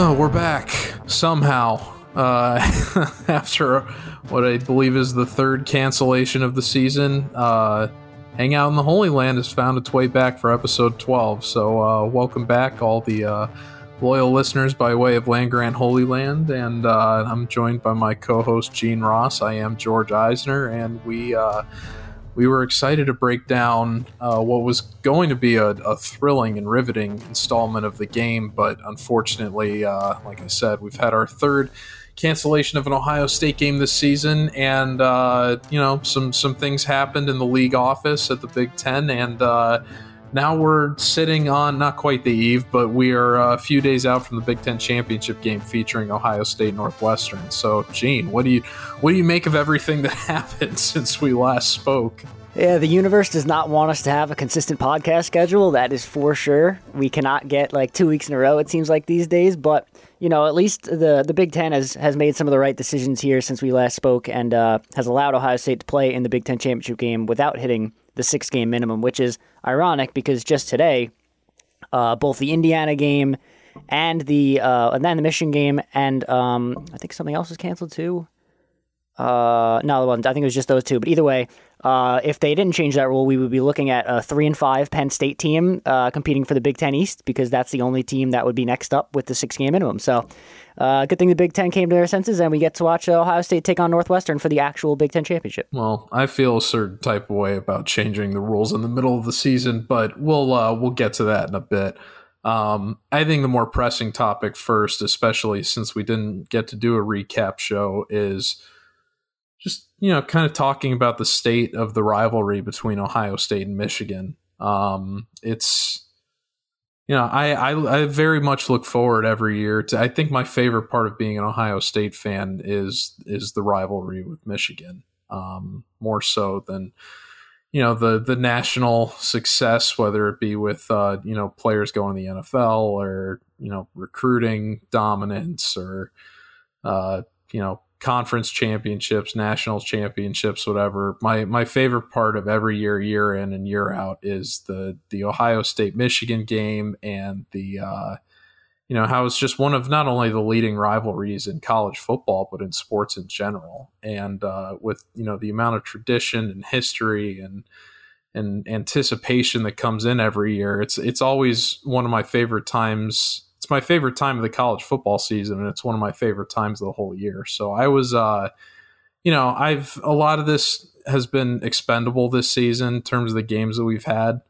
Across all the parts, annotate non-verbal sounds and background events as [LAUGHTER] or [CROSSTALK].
Oh, we're back somehow. Uh, [LAUGHS] after what I believe is the third cancellation of the season, uh, Hang Out in the Holy Land has found its way back for episode 12. So, uh, welcome back, all the uh, loyal listeners by way of Land Grant Holy Land. And uh, I'm joined by my co host, Gene Ross. I am George Eisner, and we. We were excited to break down uh, what was going to be a, a, thrilling and riveting installment of the game, but unfortunately, uh, like I said, we've had our third cancellation of an Ohio State game this season, and uh, you know some some things happened in the league office at the Big Ten, and uh, now we're sitting on not quite the eve, but we are a few days out from the Big Ten championship game featuring Ohio State Northwestern. So, Gene, what do you what do you make of everything that [LAUGHS] happened since we last spoke? Yeah, the universe does not want us to have a consistent podcast schedule. That is for sure. We cannot get like two weeks in a row. It seems like these days, but you know, at least the the Big Ten has has made some of the right decisions here since we last spoke, and uh, has allowed Ohio State to play in the Big Ten championship game without hitting the six game minimum, which is ironic because just today, uh, both the Indiana game and the uh, and then the Michigan game and um, I think something else was canceled too. Uh, no, it wasn't. I think it was just those two. But either way, uh, if they didn't change that rule, we would be looking at a three and five Penn State team uh, competing for the Big Ten East because that's the only team that would be next up with the six game minimum. So, uh, good thing the Big Ten came to their senses and we get to watch Ohio State take on Northwestern for the actual Big Ten championship. Well, I feel a certain type of way about changing the rules in the middle of the season, but we'll uh, we'll get to that in a bit. Um, I think the more pressing topic first, especially since we didn't get to do a recap show, is just you know kind of talking about the state of the rivalry between Ohio State and Michigan. Um, it's you know I, I, I very much look forward every year to. I think my favorite part of being an Ohio State fan is is the rivalry with Michigan, um, more so than you know the the national success, whether it be with uh, you know players going to the NFL or you know recruiting dominance or uh, you know conference championships, national championships, whatever. My my favorite part of every year, year in and year out, is the the Ohio State Michigan game and the uh, you know how it's just one of not only the leading rivalries in college football but in sports in general. And uh, with you know the amount of tradition and history and and anticipation that comes in every year, it's it's always one of my favorite times it's my favorite time of the college football season, and it's one of my favorite times of the whole year. So I was, uh, you know, I've a lot of this has been expendable this season in terms of the games that we've had,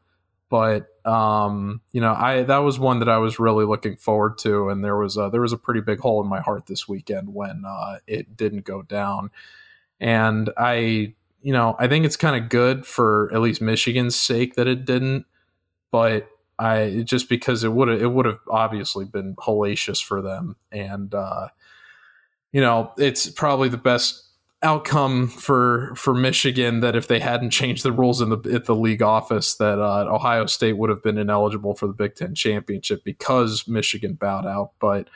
but um, you know, I that was one that I was really looking forward to, and there was a, there was a pretty big hole in my heart this weekend when uh, it didn't go down, and I, you know, I think it's kind of good for at least Michigan's sake that it didn't, but I just because it would have it would have obviously been hellacious for them, and uh, you know it's probably the best outcome for for Michigan that if they hadn't changed the rules in the at the league office that uh, Ohio State would have been ineligible for the Big Ten championship because Michigan bowed out. But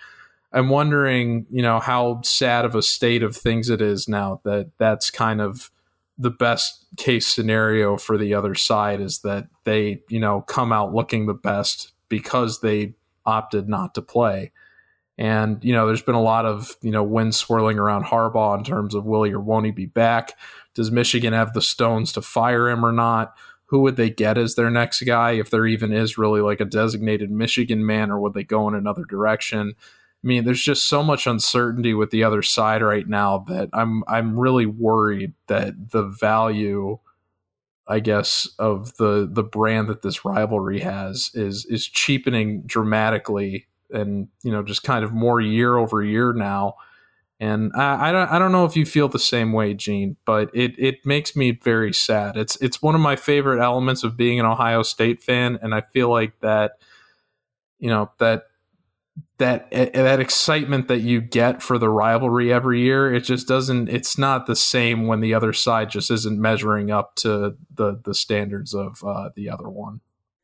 I'm wondering, you know, how sad of a state of things it is now that that's kind of the best case scenario for the other side is that they, you know, come out looking the best because they opted not to play. And, you know, there's been a lot of, you know, wind swirling around Harbaugh in terms of will he or won't he be back? Does Michigan have the stones to fire him or not? Who would they get as their next guy if there even is really like a designated Michigan man or would they go in another direction? I mean, there's just so much uncertainty with the other side right now that I'm I'm really worried that the value, I guess, of the the brand that this rivalry has is is cheapening dramatically, and you know, just kind of more year over year now. And I, I don't I don't know if you feel the same way, Gene, but it it makes me very sad. It's it's one of my favorite elements of being an Ohio State fan, and I feel like that, you know, that that that excitement that you get for the rivalry every year it just doesn't it's not the same when the other side just isn't measuring up to the the standards of uh, the other one.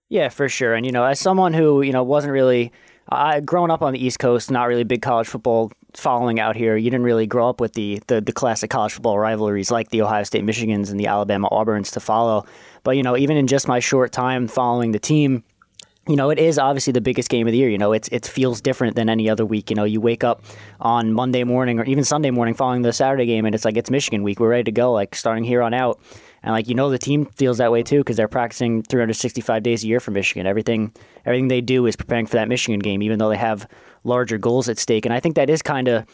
Yeah for sure. And you know as someone who you know wasn't really uh, growing up on the east coast not really big college football following out here you didn't really grow up with the, the the classic college football rivalries like the ohio state michigans and the alabama auburns to follow. But you know even in just my short time following the team you know, it is obviously the biggest game of the year. You know, it's it feels different than any other week. You know, you wake up on Monday morning or even Sunday morning following the Saturday game, and it's like it's Michigan week. We're ready to go, like starting here on out. And like you know, the team feels that way too because they're practicing 365 days a year for Michigan. Everything everything they do is preparing for that Michigan game, even though they have larger goals at stake. And I think that is kind of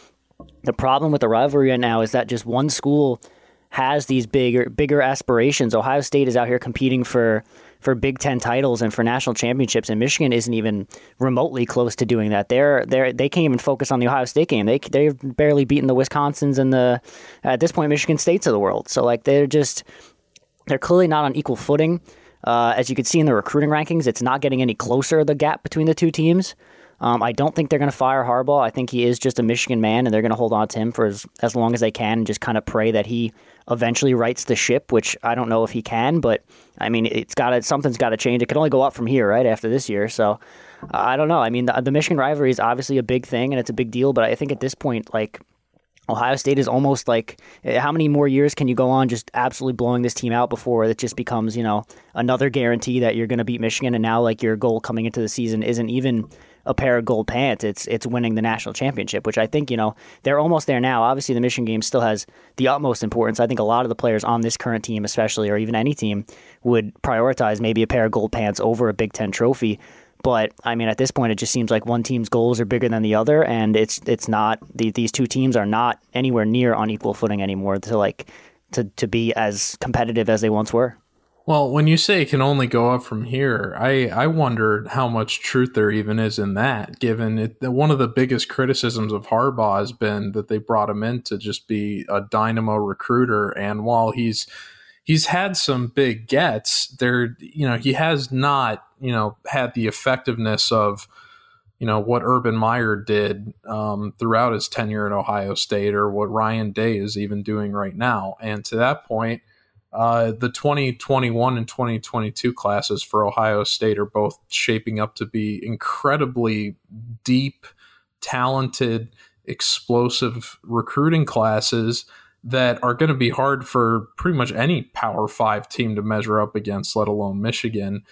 the problem with the rivalry right now is that just one school has these bigger bigger aspirations. Ohio State is out here competing for for Big Ten titles and for national championships, and Michigan isn't even remotely close to doing that. They're they they can't even focus on the Ohio State game. They they've barely beaten the Wisconsins and the at this point Michigan States of the world. So like they're just they're clearly not on equal footing. Uh, as you can see in the recruiting rankings, it's not getting any closer, the gap between the two teams. Um, I don't think they're going to fire Harbaugh. I think he is just a Michigan man, and they're going to hold on to him for as, as long as they can and just kind of pray that he eventually rights the ship, which I don't know if he can, but I mean, it's got something's got to change. It can only go up from here, right, after this year. So uh, I don't know. I mean, the, the Michigan rivalry is obviously a big thing, and it's a big deal, but I think at this point, like, Ohio State is almost like eh, how many more years can you go on just absolutely blowing this team out before it just becomes, you know, another guarantee that you're going to beat Michigan and now like your goal coming into the season isn't even a pair of gold pants, it's it's winning the national championship, which I think, you know, they're almost there now. Obviously the Michigan game still has the utmost importance. I think a lot of the players on this current team especially or even any team would prioritize maybe a pair of gold pants over a Big 10 trophy. But I mean, at this point, it just seems like one team's goals are bigger than the other, and it's it's not the, these two teams are not anywhere near on equal footing anymore to like to to be as competitive as they once were. Well, when you say it can only go up from here, I I wonder how much truth there even is in that. Given it, one of the biggest criticisms of Harbaugh has been that they brought him in to just be a dynamo recruiter, and while he's he's had some big gets. There, you know, he has not, you know, had the effectiveness of, you know, what Urban Meyer did um, throughout his tenure at Ohio State, or what Ryan Day is even doing right now. And to that point, uh, the 2021 and 2022 classes for Ohio State are both shaping up to be incredibly deep, talented, explosive recruiting classes that are going to be hard for pretty much any Power Five team to measure up against, let alone Michigan.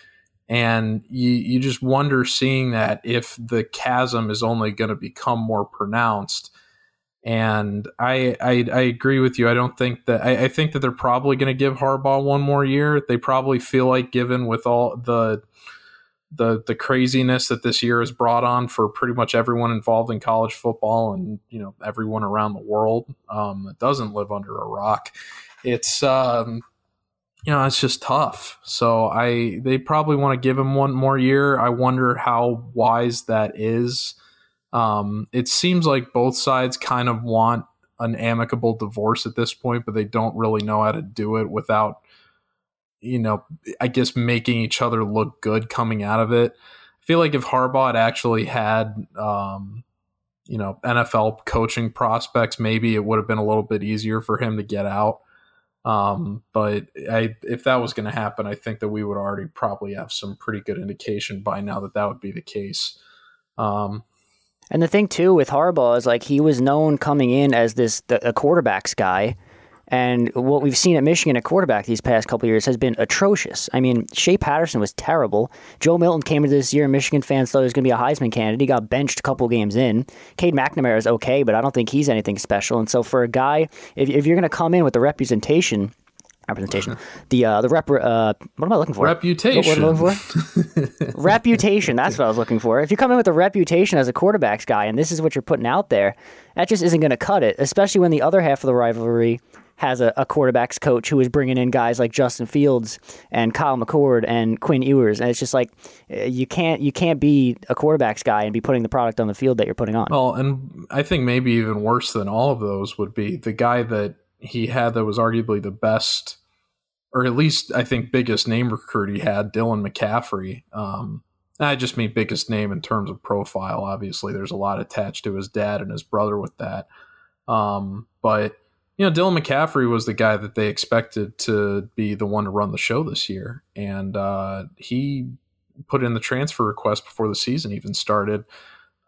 And you, you just wonder seeing that if the chasm is only going to become more pronounced. And I, I, I agree with you. I don't think that I, I think that they're probably going to give Harbaugh one more year. They probably feel like given with all the the the craziness that this year has brought on for pretty much everyone involved in college football and you know everyone around the world um, that doesn't live under a rock. It's um, you know it's just tough. So I they probably want to give him one more year. I wonder how wise that is. Um, it seems like both sides kind of want an amicable divorce at this point, but they don't really know how to do it without you know, I guess making each other look good coming out of it. I feel like if Harbaugh had actually had, um, you know, NFL coaching prospects, maybe it would have been a little bit easier for him to get out. Um, but I, if that was going to happen, I think that we would already probably have some pretty good indication by now that that would be the case. Um, and the thing too with Harbaugh is like he was known coming in as this the, a quarterbacks guy, and what we've seen at Michigan at quarterback these past couple years has been atrocious. I mean, Shea Patterson was terrible. Joe Milton came into this year, Michigan fans thought he was going to be a Heisman candidate. He got benched a couple games in. Cade McNamara is okay, but I don't think he's anything special. And so for a guy, if, if you're going to come in with the representation, representation. The uh, the rep. Uh, what am I looking for? Reputation. What, what looking for? [LAUGHS] reputation. That's what I was looking for. If you come in with a reputation as a quarterbacks guy, and this is what you're putting out there, that just isn't going to cut it. Especially when the other half of the rivalry has a, a, quarterbacks coach who is bringing in guys like Justin Fields and Kyle McCord and Quinn Ewers, and it's just like eh, you can't you can't be a quarterbacks guy and be putting the product on the field that you're putting on. Well, and I think maybe even worse than all of those would be the guy that he had that was arguably the best, or at least I think biggest name recruit he had, Dylan McCaffrey. Um, I just mean biggest name in terms of profile. Obviously, there's a lot attached to his dad and his brother with that. Um, but you know, Dylan McCaffrey was the guy that they expected to be the one to run the show this year, and uh, he put in the transfer request before the season even started,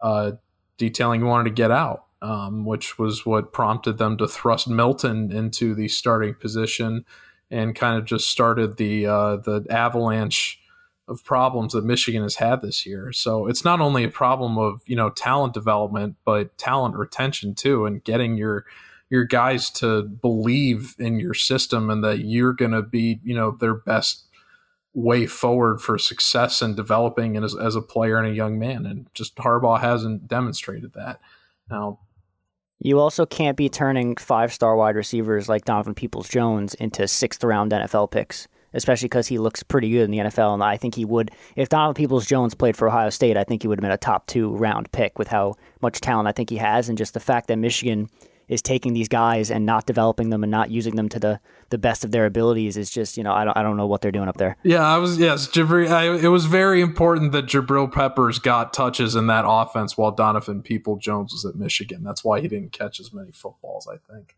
uh, detailing he wanted to get out, um, which was what prompted them to thrust Milton into the starting position, and kind of just started the uh, the avalanche of problems that Michigan has had this year. So it's not only a problem of you know talent development, but talent retention too, and getting your your guys to believe in your system and that you're going to be you know their best way forward for success and developing as, as a player and a young man. And just Harbaugh hasn't demonstrated that. Now, you also can't be turning five star wide receivers like Donovan Peoples Jones into sixth round NFL picks especially because he looks pretty good in the NFL. And I think he would, if Donovan Peoples Jones played for Ohio State, I think he would have been a top two round pick with how much talent I think he has. And just the fact that Michigan is taking these guys and not developing them and not using them to the, the best of their abilities is just, you know, I don't, I don't know what they're doing up there. Yeah, I was, yes, Jabril, I, it was very important that Jabril Peppers got touches in that offense while Donovan People Jones was at Michigan. That's why he didn't catch as many footballs, I think.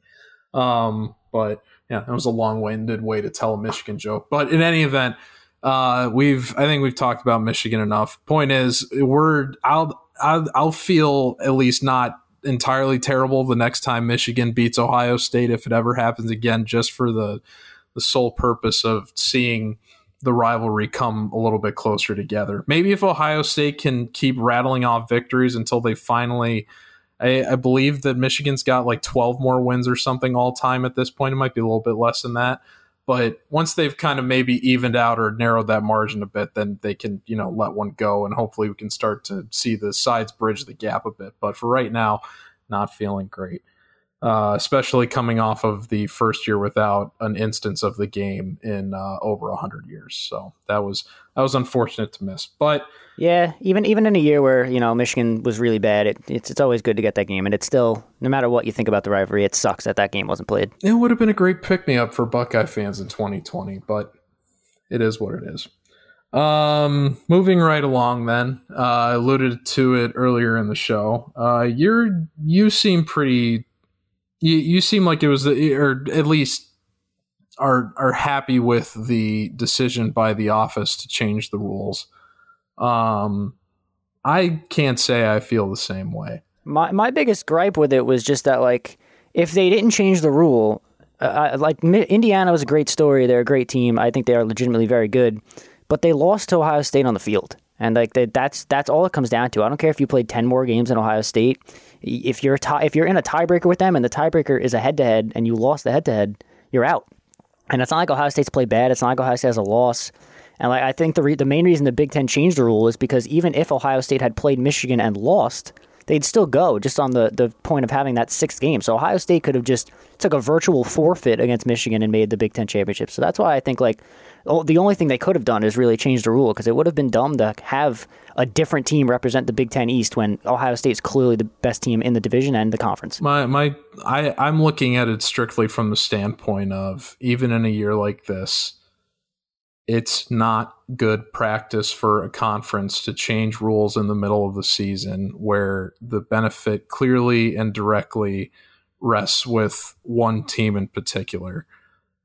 Um, but yeah, that was a long-winded way to tell a Michigan joke. But in any event, uh, we've I think we've talked about Michigan enough. Point is, we're I'll I'll, I'll feel at least not entirely terrible the next time Michigan beats Ohio State if it ever happens again, just for the the sole purpose of seeing the rivalry come a little bit closer together. Maybe if Ohio State can keep rattling off victories until they finally I, I, believe that Michigan's got like 12 more wins or something all time at this point. It might be a little bit less than that. But once they've kind of maybe evened out or narrowed that margin a bit, then they can, you know, let one go. And hopefully we can start to see the sides bridge the gap a bit. But for right now, not feeling great uh, especially coming off of the first year without an instance of the game in uh, over hundred years. So that was that was unfortunate to miss. But yeah, even even in a year where you know Michigan was really bad, it, it's it's always good to get that game. And it's still, no matter what you think about the rivalry, it sucks that that game wasn't played. It would have been a great pick me up for Buckeye fans in 2020, but it is what it is. Um, moving right along, then uh, I alluded to it earlier in the show. Uh, you're you seem pretty you you seem like it was the, or at least are are happy with the decision by the office to change the rules. Um, I can't say I feel the same way. My my biggest gripe with it was just that like if they didn't change the rule, uh, like Indiana was a great story. They're a great team. I think they are legitimately very good, but they lost to Ohio State on the field. And like they, that's that's all it comes down to. I don't care if you played ten more games in Ohio State if you're tie, if you're in a tiebreaker with them and the tiebreaker is a head to head and you lost the head to head, you're out. And it's not like Ohio State's played bad. It's not like Ohio State has a loss. And like I think the re- the main reason the Big Ten changed the rule is because even if Ohio State had played Michigan and lost, they'd still go just on the, the point of having that sixth game. So Ohio State could have just took a virtual forfeit against Michigan and made the Big Ten championship. So that's why I think like the only thing they could have done is really change the rule because it would have been dumb to have a different team represent the Big Ten East when Ohio State's clearly the best team in the division and the conference. My my I I'm looking at it strictly from the standpoint of even in a year like this, it's not good practice for a conference to change rules in the middle of the season where the benefit clearly and directly rests with one team in particular.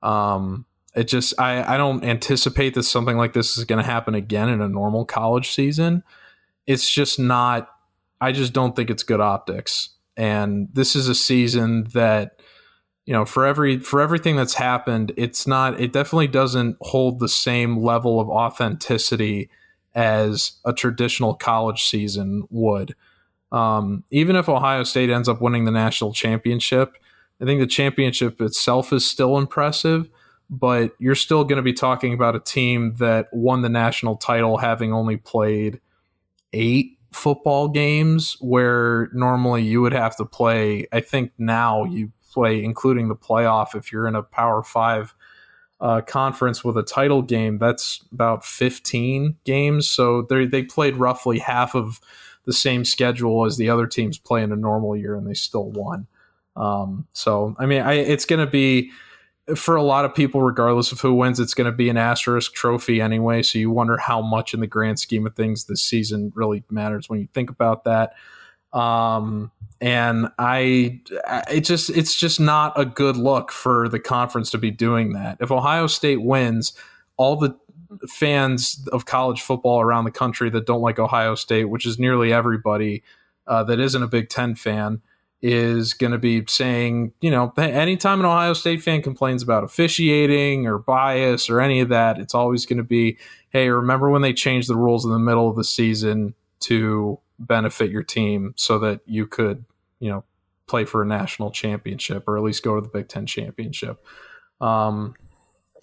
Um, it just I, I don't anticipate that something like this is going to happen again in a normal college season. It's just not. I just don't think it's good optics. And this is a season that you know for every for everything that's happened, it's not. It definitely doesn't hold the same level of authenticity as a traditional college season would. Um, even if Ohio State ends up winning the national championship, I think the championship itself is still impressive but you're still going to be talking about a team that won the national title having only played eight football games, where normally you would have to play. I think now you play, including the playoff, if you're in a Power Five uh, conference with a title game, that's about 15 games. So they they played roughly half of the same schedule as the other teams play in a normal year, and they still won. Um, so I mean, I, it's going to be for a lot of people, regardless of who wins, it's going to be an asterisk trophy anyway. So you wonder how much in the grand scheme of things this season really matters when you think about that. Um, and I, it just, it's just not a good look for the conference to be doing that. If Ohio State wins, all the fans of college football around the country that don't like Ohio State, which is nearly everybody uh, that isn't a Big Ten fan, is going to be saying, you know, anytime an Ohio State fan complains about officiating or bias or any of that, it's always going to be, hey, remember when they changed the rules in the middle of the season to benefit your team so that you could, you know, play for a national championship or at least go to the Big Ten championship. Um,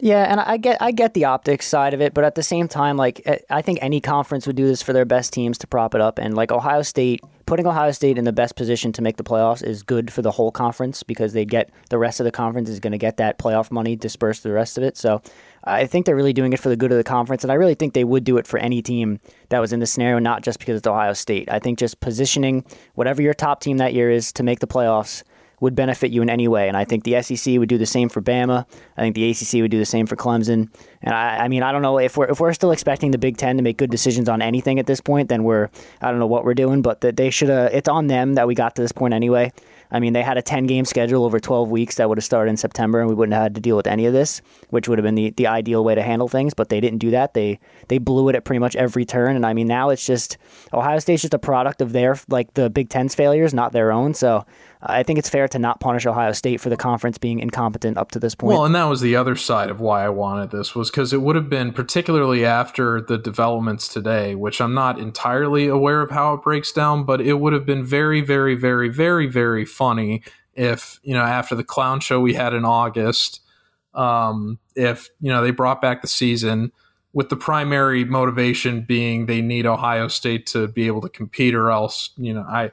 yeah, and I get I get the optics side of it, but at the same time, like eh, I think any conference would do this for their best teams to prop it up, and like Ohio State, putting Ohio State in the best position to make the playoffs is good for the whole conference because they get the rest of the conference is going to get that playoff money dispersed to the rest of it. So I think they're really doing it for the good of the conference, and I really think they would do it for any team that was in the scenario, not just because it's Ohio State. I think just positioning whatever your top team that year is to make the playoffs would benefit you in any way. And I think the SEC would do the same for Bama. I think the ACC would do the same for Clemson. And I, I mean, I don't know if we're if we're still expecting the Big Ten to make good decisions on anything at this point, then we're I don't know what we're doing. But that they should. Uh, it's on them that we got to this point anyway. I mean, they had a 10 game schedule over 12 weeks that would have started in September, and we wouldn't have had to deal with any of this, which would have been the, the ideal way to handle things. But they didn't do that. They they blew it at pretty much every turn. And I mean, now it's just Ohio State's just a product of their like the Big Ten's failures, not their own. So I think it's fair to not punish Ohio State for the conference being incompetent up to this point. Well, and that was the other side of why I wanted this was because it would have been particularly after the developments today, which I'm not entirely aware of how it breaks down, but it would have been very, very, very, very, very funny if you know after the clown show we had in August, um, if you know they brought back the season with the primary motivation being they need Ohio State to be able to compete, or else you know I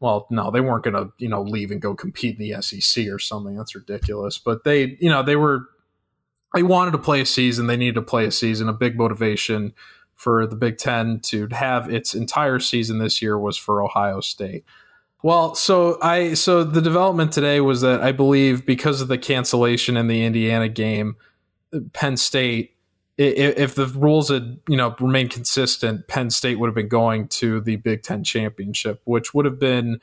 well, no, they weren't going to, you know, leave and go compete in the SEC or something. That's ridiculous. But they, you know, they were, they wanted to play a season. They needed to play a season. A big motivation for the Big Ten to have its entire season this year was for Ohio State. Well, so I, so the development today was that I believe because of the cancellation in the Indiana game, Penn State if the rules had you know remained consistent, Penn State would have been going to the Big Ten championship, which would have been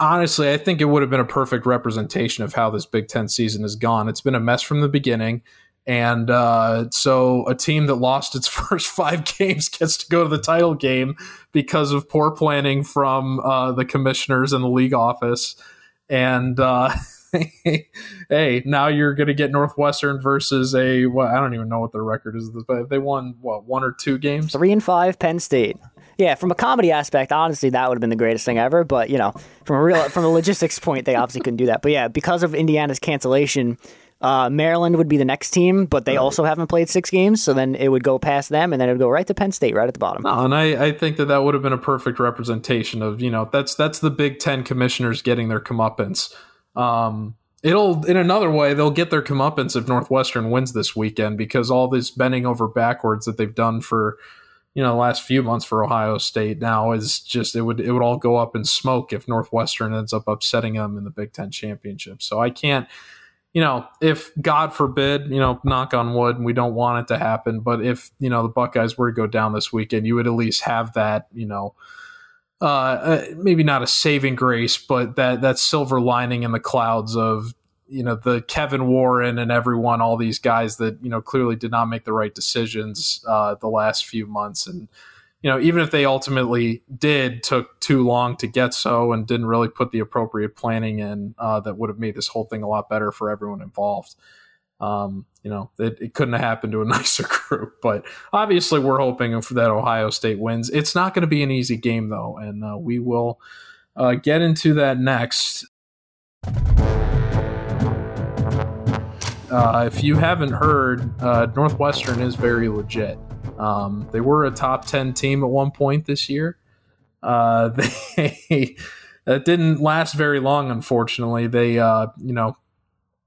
honestly, I think it would have been a perfect representation of how this Big Ten season has gone. It's been a mess from the beginning. And uh, so a team that lost its [LAUGHS] first five games gets to go to the title game because of poor planning from uh, the commissioners and the league office. And uh, [LAUGHS] [LAUGHS] hey, now you're going to get Northwestern versus a well, I don't even know what their record is, but they won what one or two games, three and five, Penn State. Yeah, from a comedy aspect, honestly, that would have been the greatest thing ever. But you know, from a real from a logistics [LAUGHS] point, they obviously couldn't do that. But yeah, because of Indiana's cancellation, uh, Maryland would be the next team, but they also haven't played six games, so then it would go past them, and then it would go right to Penn State, right at the bottom. No, and I, I think that that would have been a perfect representation of you know that's that's the Big Ten commissioners getting their comeuppance. Um, it'll in another way they'll get their comeuppance if Northwestern wins this weekend because all this bending over backwards that they've done for you know the last few months for Ohio State now is just it would it would all go up in smoke if Northwestern ends up upsetting them in the Big Ten championship. So I can't you know, if God forbid, you know, knock on wood, we don't want it to happen, but if, you know, the Buckeyes were to go down this weekend, you would at least have that, you know, uh, uh, maybe not a saving grace, but that that silver lining in the clouds of you know the Kevin Warren and everyone, all these guys that you know clearly did not make the right decisions uh, the last few months, and you know even if they ultimately did, took too long to get so and didn't really put the appropriate planning in uh, that would have made this whole thing a lot better for everyone involved. Um, you know, it, it, couldn't have happened to a [LAUGHS] nicer group, but obviously we're hoping for that Ohio State wins. It's not going to be an easy game though, and uh, we will uh, get into that next. Uh, if you haven't heard, uh, Northwestern is very legit. Um, they were a top 10 team at one point this year. Uh, [LAUGHS] they that didn't last very long, unfortunately. They, uh, you know,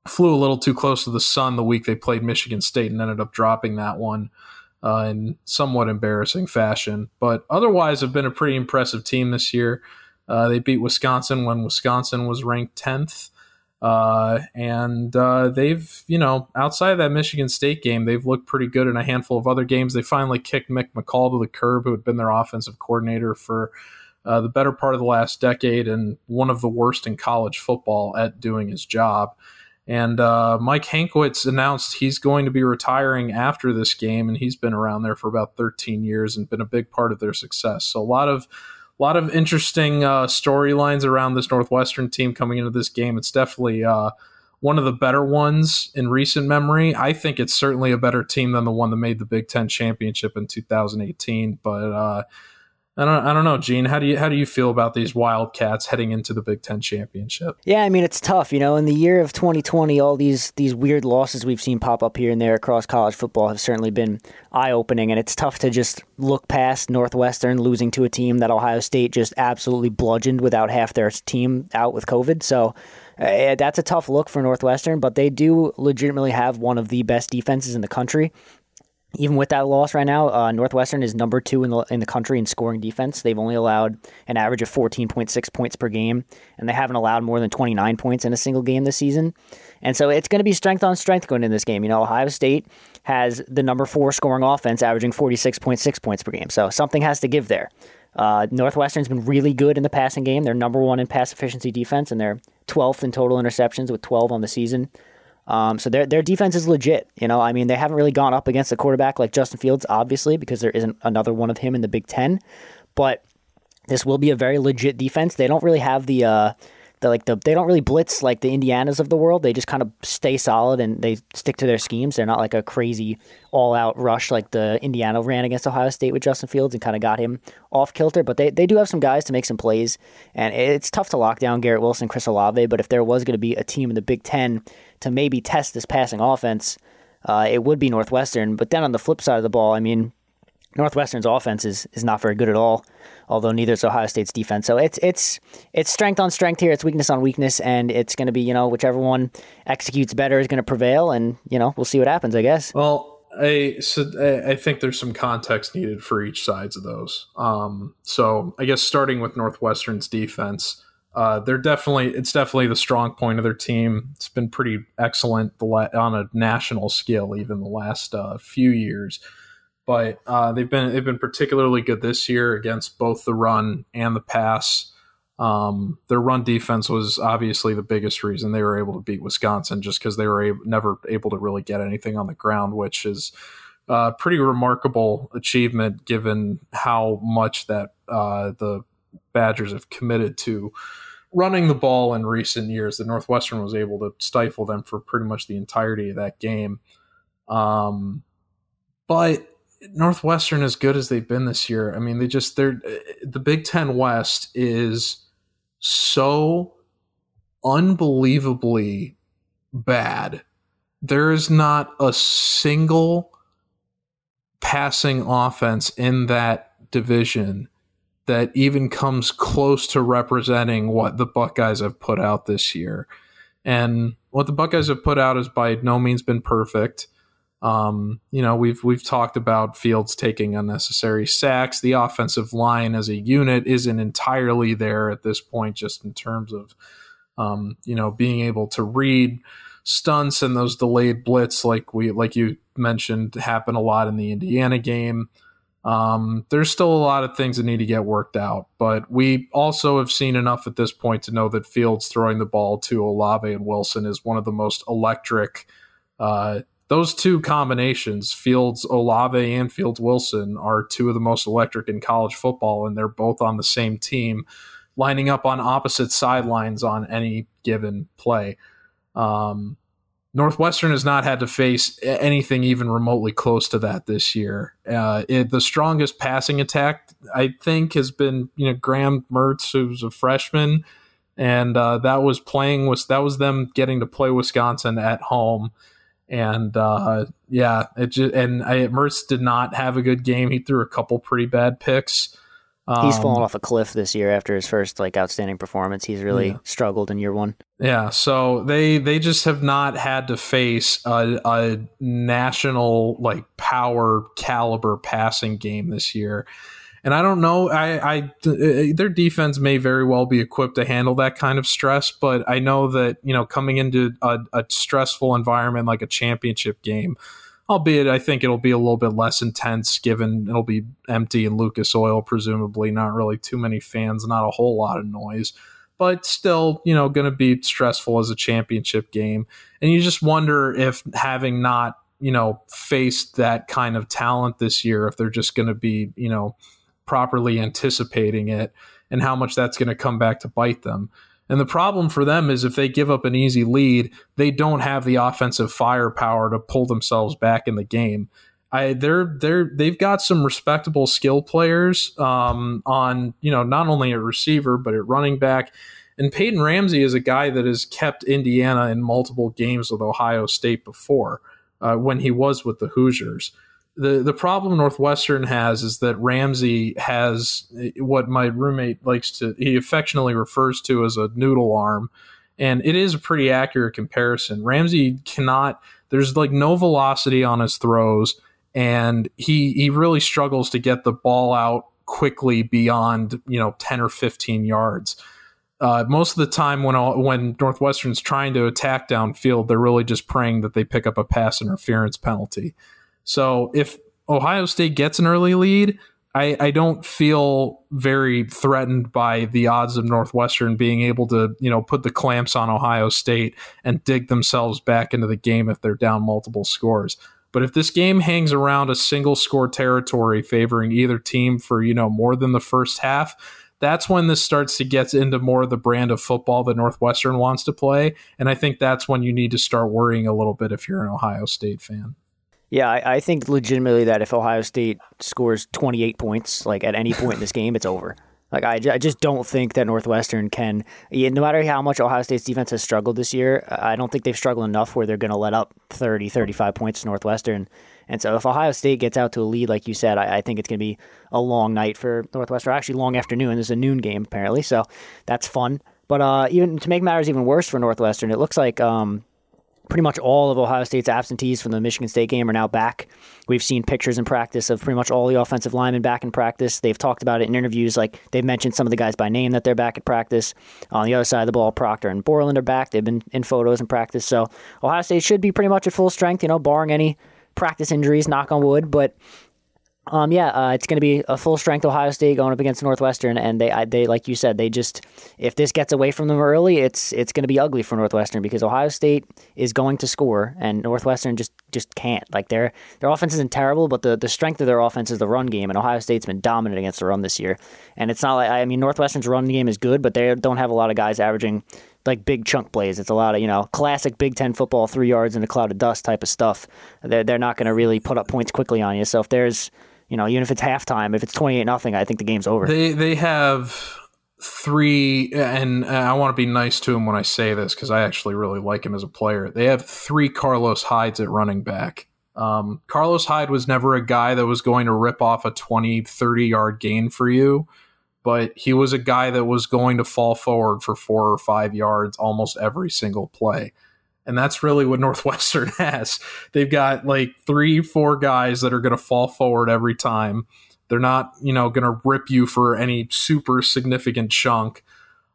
flew a little too close to the sun the week they played Michigan State and ended up dropping that one uh, in somewhat embarrassing fashion. But otherwise, have been a pretty impressive team this year. Uh, they beat Wisconsin when Wisconsin was ranked 10th. Uh, and uh, they've, you know, outside of that Michigan State game, they've looked pretty good in a handful of other games. They finally kicked Mick McCall to the curb, who had been their offensive coordinator for uh, the better part of the last decade and one of the worst in college football at doing his job. And uh, Mike Hankwitz announced he's going to be retiring after this game, and he's been around there for about 13 years and been a big part of their success. So a lot of a lot of interesting uh, storylines around this Northwestern team coming into this game. It's definitely uh, one of the better ones in recent memory. I think it's certainly a better team than the one that made the Big Ten championship in 2018. But uh, I don't, I don't know, Gene. How do you how do you feel about these Wildcats heading into the Big Ten championship? Yeah, I mean it's tough. You know, in the year of 2020, all these these weird losses we've seen pop up here and there across college football have certainly been eye opening, and it's tough to just look past Northwestern losing to a team that Ohio State just absolutely bludgeoned without half their team out with COVID. So uh, that's a tough look for Northwestern, but they do legitimately have one of the best defenses in the country. Even with that loss right now, uh, Northwestern is number two in the in the country in scoring defense. They've only allowed an average of 14.6 points per game, and they haven't allowed more than 29 points in a single game this season. And so it's going to be strength on strength going into this game. You know, Ohio State has the number four scoring offense, averaging 46.6 points per game. So something has to give there. Uh, Northwestern's been really good in the passing game. They're number one in pass efficiency defense, and they're 12th in total interceptions with 12 on the season. Um, so their their defense is legit. You know, I mean, they haven't really gone up against a quarterback like Justin Fields, obviously, because there isn't another one of him in the Big Ten. But this will be a very legit defense. They don't really have the uh, the like the they don't really blitz like the Indianas of the world. They just kind of stay solid and they stick to their schemes. They're not like a crazy all out rush like the Indiana ran against Ohio State with Justin Fields and kind of got him off kilter. But they, they do have some guys to make some plays, and it's tough to lock down Garrett Wilson, Chris Olave. But if there was going to be a team in the Big Ten to maybe test this passing offense, uh, it would be Northwestern. But then on the flip side of the ball, I mean, Northwestern's offense is, is not very good at all, although neither is Ohio State's defense. So it's it's it's strength on strength here. It's weakness on weakness, and it's going to be you know whichever one executes better is going to prevail, and you know we'll see what happens. I guess. Well, I so I think there's some context needed for each sides of those. Um, so I guess starting with Northwestern's defense, uh, they're definitely it's definitely the strong point of their team. It's been pretty excellent on a national scale, even the last uh, few years but uh, they've been they've been particularly good this year against both the run and the pass. Um, their run defense was obviously the biggest reason they were able to beat Wisconsin, just because they were never able to really get anything on the ground, which is a uh, pretty remarkable achievement given how much that uh, the Badgers have committed to running the ball in recent years. The Northwestern was able to stifle them for pretty much the entirety of that game. Um, but Northwestern as good as they've been this year. I mean, they just they're the Big Ten West is so unbelievably bad. There is not a single passing offense in that division that even comes close to representing what the Buckeyes have put out this year. And what the Buckeyes have put out has by no means been perfect. Um, you know, we've we've talked about Fields taking unnecessary sacks. The offensive line as a unit isn't entirely there at this point, just in terms of um, you know being able to read stunts and those delayed blitz, like we like you mentioned, happen a lot in the Indiana game. Um, there's still a lot of things that need to get worked out, but we also have seen enough at this point to know that Fields throwing the ball to Olave and Wilson is one of the most electric uh, those two combinations, Fields Olave and Fields Wilson, are two of the most electric in college football, and they're both on the same team, lining up on opposite sidelines on any given play. Um, Northwestern has not had to face anything even remotely close to that this year. Uh, it, the strongest passing attack, I think, has been you know Graham Mertz, who's a freshman, and uh, that was playing was that was them getting to play Wisconsin at home and uh, yeah, it just and I, Mertz did not have a good game. He threw a couple pretty bad picks. Um, He's fallen off a cliff this year after his first like outstanding performance. He's really yeah. struggled in year one. Yeah, so they they just have not had to face a, a national like power caliber passing game this year. And I don't know. I, I uh, their defense may very well be equipped to handle that kind of stress, but I know that you know coming into a, a stressful environment like a championship game, albeit I think it'll be a little bit less intense given it'll be empty in Lucas Oil, presumably not really too many fans, not a whole lot of noise, but still you know going to be stressful as a championship game, and you just wonder if having not you know faced that kind of talent this year, if they're just going to be you know properly anticipating it and how much that's going to come back to bite them. And the problem for them is if they give up an easy lead, they don't have the offensive firepower to pull themselves back in the game. I they're they're they've got some respectable skill players um, on you know not only at receiver but at running back. And Peyton Ramsey is a guy that has kept Indiana in multiple games with Ohio State before uh, when he was with the Hoosiers the the problem Northwestern has is that Ramsey has what my roommate likes to he affectionately refers to as a noodle arm, and it is a pretty accurate comparison. Ramsey cannot. There's like no velocity on his throws, and he he really struggles to get the ball out quickly beyond you know ten or fifteen yards. Uh, most of the time, when all, when Northwestern's trying to attack downfield, they're really just praying that they pick up a pass interference penalty. So if Ohio State gets an early lead, I, I don't feel very threatened by the odds of Northwestern being able to, you know, put the clamps on Ohio State and dig themselves back into the game if they're down multiple scores. But if this game hangs around a single score territory favoring either team for, you know, more than the first half, that's when this starts to get into more of the brand of football that Northwestern wants to play. And I think that's when you need to start worrying a little bit if you're an Ohio State fan. Yeah, I, I, think legitimately that if Ohio State scores 28 points, like at any point in this game, it's over. Like I, I just don't think that Northwestern can. No matter how much Ohio State's defense has struggled this year, I don't think they've struggled enough where they're going to let up 30, 35 points to Northwestern. And so if Ohio State gets out to a lead, like you said, I, I think it's going to be a long night for Northwestern. Actually, long afternoon. There's a noon game apparently, so that's fun. But uh, even to make matters even worse for Northwestern, it looks like um, pretty much all of Ohio State's absentees from the Michigan State game are now back. We've seen pictures in practice of pretty much all the offensive linemen back in practice. They've talked about it in interviews, like they've mentioned some of the guys by name that they're back at practice. On the other side of the ball, Proctor and Borland are back. They've been in photos in practice. So Ohio State should be pretty much at full strength, you know, barring any practice injuries, knock on wood. But um, yeah, uh, it's going to be a full strength Ohio State going up against Northwestern, and they, they, like you said, they just if this gets away from them early, it's it's going to be ugly for Northwestern because Ohio State is going to score, and Northwestern just just can't. Like their their offense isn't terrible, but the the strength of their offense is the run game, and Ohio State's been dominant against the run this year. And it's not like I mean Northwestern's run game is good, but they don't have a lot of guys averaging like big chunk plays. It's a lot of you know classic Big Ten football, three yards in a cloud of dust type of stuff. They're they're not going to really put up points quickly on you. So if there's you know, even if it's halftime, if it's twenty eight nothing, I think the game's over. They they have three, and I want to be nice to him when I say this because I actually really like him as a player. They have three Carlos Hydes at running back. Um, Carlos Hyde was never a guy that was going to rip off a 20, 30 yard gain for you, but he was a guy that was going to fall forward for four or five yards almost every single play. And that's really what [LAUGHS] Northwestern has. They've got like three, four guys that are going to fall forward every time. They're not, you know, going to rip you for any super significant chunk.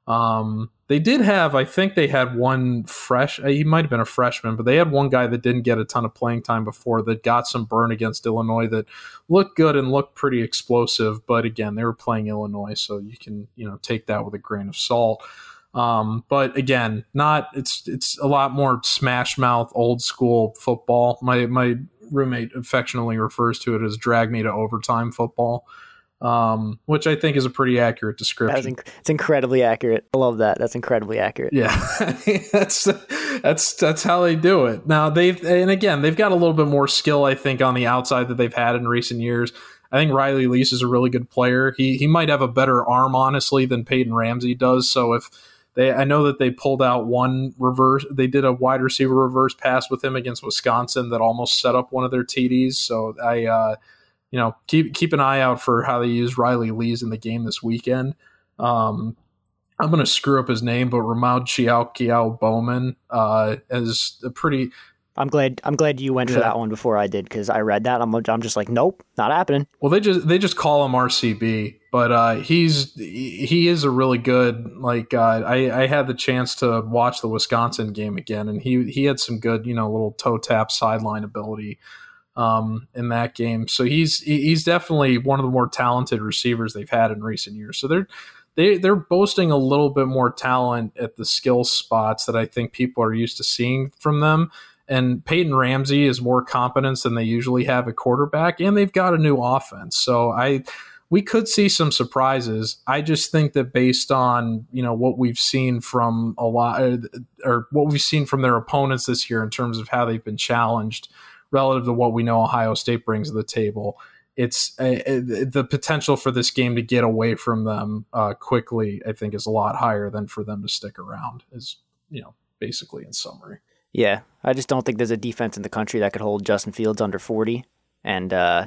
Um, they did have, I think they had one fresh, uh, he might have been a freshman, but they had one guy that didn't get a ton of playing time before that got some burn against Illinois that looked good and looked pretty explosive. But again, they were playing Illinois, so you can, you know, take that with a grain of salt. Um, but again, not it's it's a lot more smash mouth old school football. My my roommate affectionately refers to it as drag me to overtime football. Um, which I think is a pretty accurate description. Inc- it's incredibly accurate. I love that. That's incredibly accurate. Yeah, [LAUGHS] that's that's that's how they do it. Now they've and again they've got a little bit more skill I think on the outside that they've had in recent years. I think Riley Lees is a really good player. He he might have a better arm honestly than Peyton Ramsey does. So if they, I know that they pulled out one reverse. They did a wide receiver reverse pass with him against Wisconsin that almost set up one of their TDs. So I, uh, you know, keep keep an eye out for how they use Riley Lees in the game this weekend. Um, I'm going to screw up his name, but Ramau Chiao Kiao Bowman uh, is a pretty I'm glad. I'm glad you went yeah. for that one before I did because I read that. I'm. I'm just like, nope, not happening. Well, they just they just call him RCB, but uh, he's he is a really good. Like uh, I I had the chance to watch the Wisconsin game again, and he he had some good you know little toe tap sideline ability um, in that game. So he's he's definitely one of the more talented receivers they've had in recent years. So they're they they're boasting a little bit more talent at the skill spots that I think people are used to seeing from them and Peyton Ramsey is more competence than they usually have at quarterback, and they've got a new offense. So I we could see some surprises. I just think that based on you know what we've seen from a lot or what we've seen from their opponents this year in terms of how they've been challenged relative to what we know Ohio State brings to the table, it's a, a, the potential for this game to get away from them uh, quickly. I think is a lot higher than for them to stick around. Is you know basically in summary. Yeah, I just don't think there's a defense in the country that could hold Justin Fields under 40, and uh,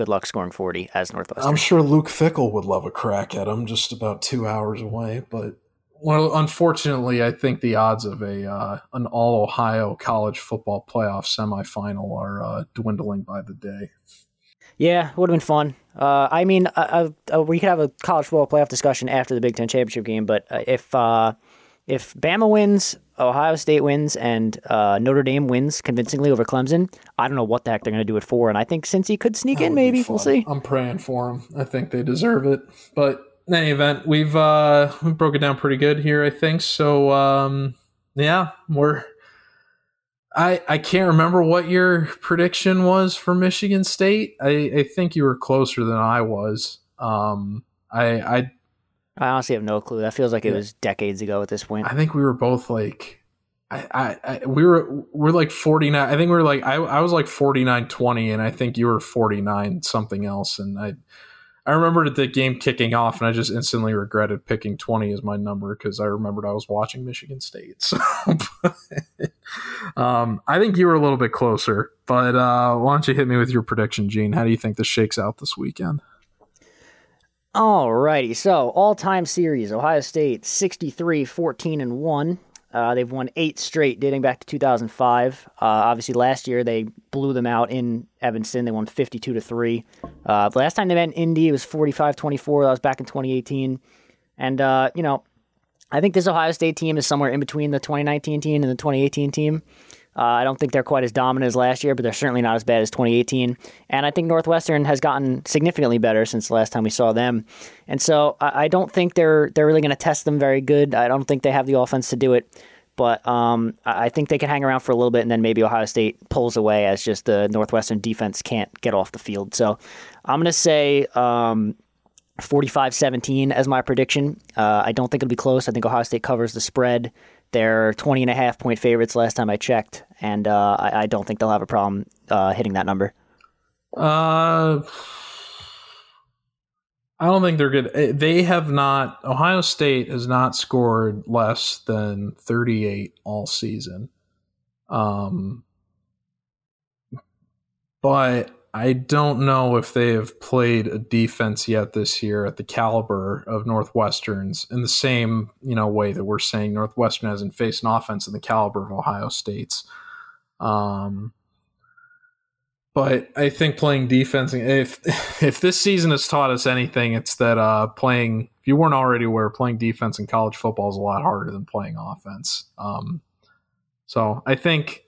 good luck scoring 40 as Northwestern. I'm sure Luke Fickell would love a crack at him, just about two hours away. But well, unfortunately, I think the odds of a uh, an All Ohio college football playoff semifinal are uh, dwindling by the day. Yeah, would have been fun. Uh, I mean, uh, uh, uh, we could have a college football playoff discussion after the Big Ten championship game, but if if Bama wins, Ohio State wins, and uh, Notre Dame wins convincingly over Clemson, I don't know what the heck they're going to do it for. And I think Cincy could sneak that in, maybe we'll see. I'm praying for him. I think they deserve it. But in any event, we've uh, we broke it down pretty good here, I think. So um, yeah, we're. I I can't remember what your prediction was for Michigan State. I, I think you were closer than I was. Um, I I I honestly have no clue. That feels like it was decades ago at this point. I think we were both like, I, I, I we were we're like forty nine. I think we were like I I was like forty nine twenty, and I think you were forty nine something else. And I I remembered the game kicking off, and I just instantly regretted picking twenty as my number because I remembered I was watching Michigan State. [LAUGHS] So, but, um, I think you were a little bit closer. But uh, why don't you hit me with your prediction, Gene? How do you think this shakes out this weekend? Alrighty, so all time series Ohio State 63 14 and 1. Uh, they've won eight straight dating back to 2005. Uh, obviously, last year they blew them out in Evanston. They won 52 to 3. Uh, the last time they met in Indy, it was 45 24. That was back in 2018. And, uh, you know, I think this Ohio State team is somewhere in between the 2019 team and the 2018 team. Uh, I don't think they're quite as dominant as last year, but they're certainly not as bad as 2018. And I think Northwestern has gotten significantly better since the last time we saw them. And so I, I don't think they're they're really going to test them very good. I don't think they have the offense to do it. But um, I think they can hang around for a little bit, and then maybe Ohio State pulls away as just the Northwestern defense can't get off the field. So I'm going to say um, 45 17 as my prediction. Uh, I don't think it'll be close. I think Ohio State covers the spread. They're 20 and a half point favorites last time I checked, and uh, I, I, don't think they'll have a problem uh, hitting that number. Uh, I don't think they're good. Eh, they have not, Ohio State has not scored less than 38 all season. Um, but I don't know if they have played a defense yet this year at the caliber of Northwestern's in the same, you know, way that we're saying Northwestern hasn't faced an offense in the caliber of Ohio State's. Um, but I think playing defense, if [LAUGHS] if this season has taught us anything, it's that uh, playing. If you weren't already aware, playing defense in college football is a lot harder than playing offense. Um, so I think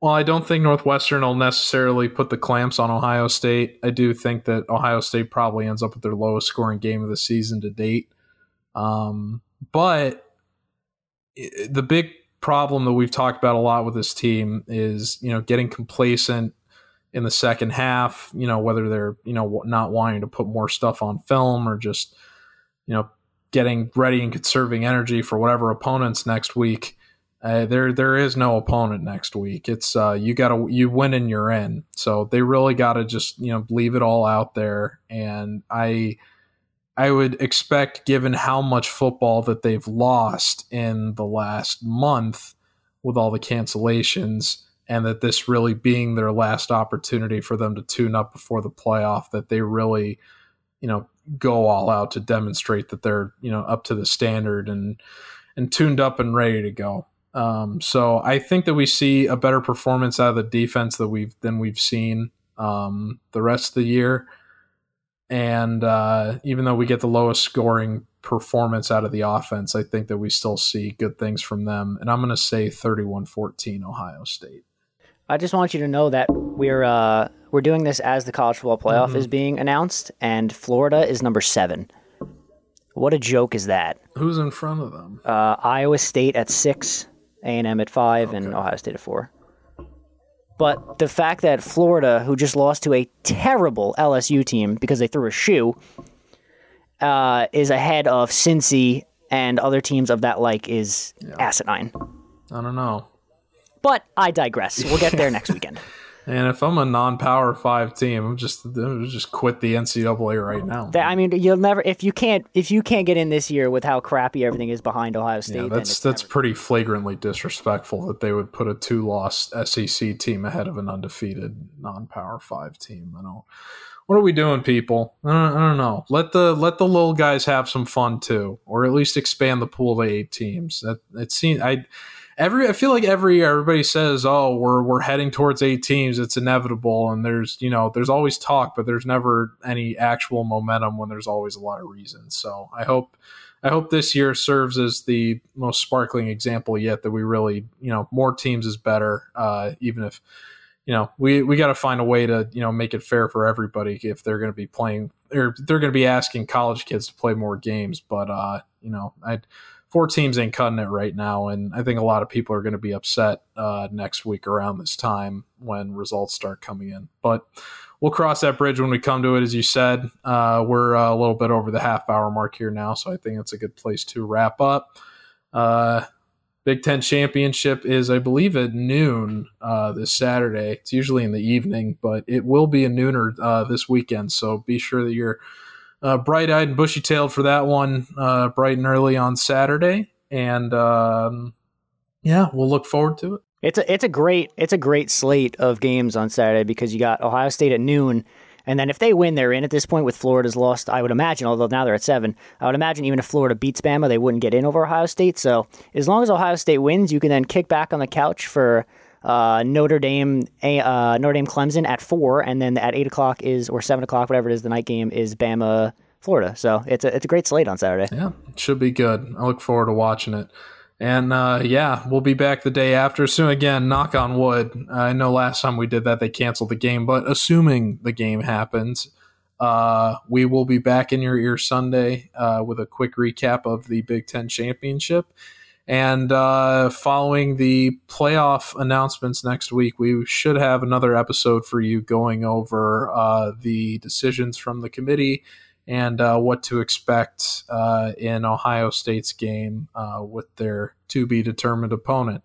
well, I don't think Northwestern will necessarily put the clamps on Ohio State. I do think that Ohio State probably ends up with their lowest scoring game of the season to date. Um, but the big problem that we've talked about a lot with this team is, you know, getting complacent in the second half, you know, whether they're, you know, not wanting to put more stuff on film or just, you know, getting ready and conserving energy for whatever opponents next week. Uh, there there is no opponent next week. It's uh, you got to you win and you're in. So they really got to just you know leave it all out there. And I I would expect, given how much football that they've lost in the last month with all the cancellations, and that this really being their last opportunity for them to tune up before the playoff, that they really you know go all out to demonstrate that they're you know up to the standard and and tuned up and ready to go. Um, so I think that we see a better performance out of the defense that we've than we've seen um, the rest of the year. And uh, even though we get the lowest scoring performance out of the offense, I think that we still see good things from them. And I'm going to say 31-14 Ohio State. I just want you to know that we're uh, we're doing this as the college football playoff mm-hmm. is being announced, and Florida is number seven. What a joke is that? Who's in front of them? Uh, Iowa State at six, a&M at five, okay. and Ohio State at four. But the fact that Florida, who just lost to a terrible LSU team because they threw a shoe, uh, is ahead of Cincy and other teams of that like is yeah. asinine. I don't know. But I digress. We'll get there next weekend. [LAUGHS] And if I'm a non-power five team, I'm just I'm just quit the NCAA right now. I mean, you'll never if you can't if you can't get in this year with how crappy everything is behind Ohio State. Yeah, that's that's never... pretty flagrantly disrespectful that they would put a two-loss SEC team ahead of an undefeated non-power five team. I don't. What are we doing, people? I don't, I don't know. Let the let the little guys have some fun too, or at least expand the pool to eight teams. That it seems I every I feel like every year everybody says, "Oh, we're we're heading towards eight teams. It's inevitable." And there's you know there's always talk, but there's never any actual momentum when there's always a lot of reasons. So I hope I hope this year serves as the most sparkling example yet that we really you know more teams is better. Uh, even if you know we we got to find a way to you know make it fair for everybody if they're going to be playing or they're going to be asking college kids to play more games. But uh, you know I four teams ain't cutting it right now, and I think a lot of people are going to be upset uh, next week around this time when results start coming in. But we'll cross that bridge when we come to it. As you said, uh, we're uh, a little bit over the half hour mark here now, so I think it's a good place to wrap up. Uh, Big Ten Championship is, I believe, at noon uh, this Saturday. It's usually in the evening, but it will be a nooner uh, this weekend. So be sure that you're uh, bright eyed and bushy tailed for that one, uh, bright and early on Saturday. And um, yeah, we'll look forward to it. It's a it's a great it's a great slate of games on Saturday because you got Ohio State at noon, and then if they win, they're in at this point. With Florida's lost, I would imagine. Although now they're at seven, I would imagine even if Florida beats Bama, they wouldn't get in over Ohio State. So as long as Ohio State wins, you can then kick back on the couch for uh, Notre Dame, uh, Notre Dame, Clemson at four, and then at eight o'clock is or seven o'clock, whatever it is, the night game is Bama, Florida. So it's a it's a great slate on Saturday. Yeah, it should be good. I look forward to watching it. And uh, yeah, we'll be back the day after. Soon again, knock on wood. I know last time we did that, they canceled the game, but assuming the game happens, uh, we will be back in your ear Sunday uh, with a quick recap of the Big Ten Championship and uh, following the playoff announcements next week, we should have another episode for you going over uh, the decisions from the committee and uh, what to expect uh, in Ohio State's game uh, with their to be determined opponent.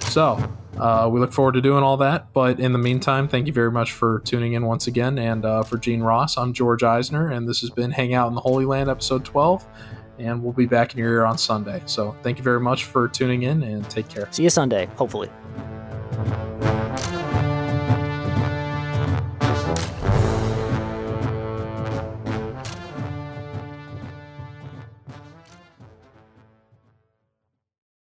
So, uh, we look forward to doing all that. But in the meantime, thank you very much for tuning in once again. And uh, for Gene Ross, I'm George Eisner, and this has been Hang Out in the Holy Land, episode 12 and we'll be back in your ear on Sunday. So thank you very much for tuning in and take care. See you Sunday, hopefully.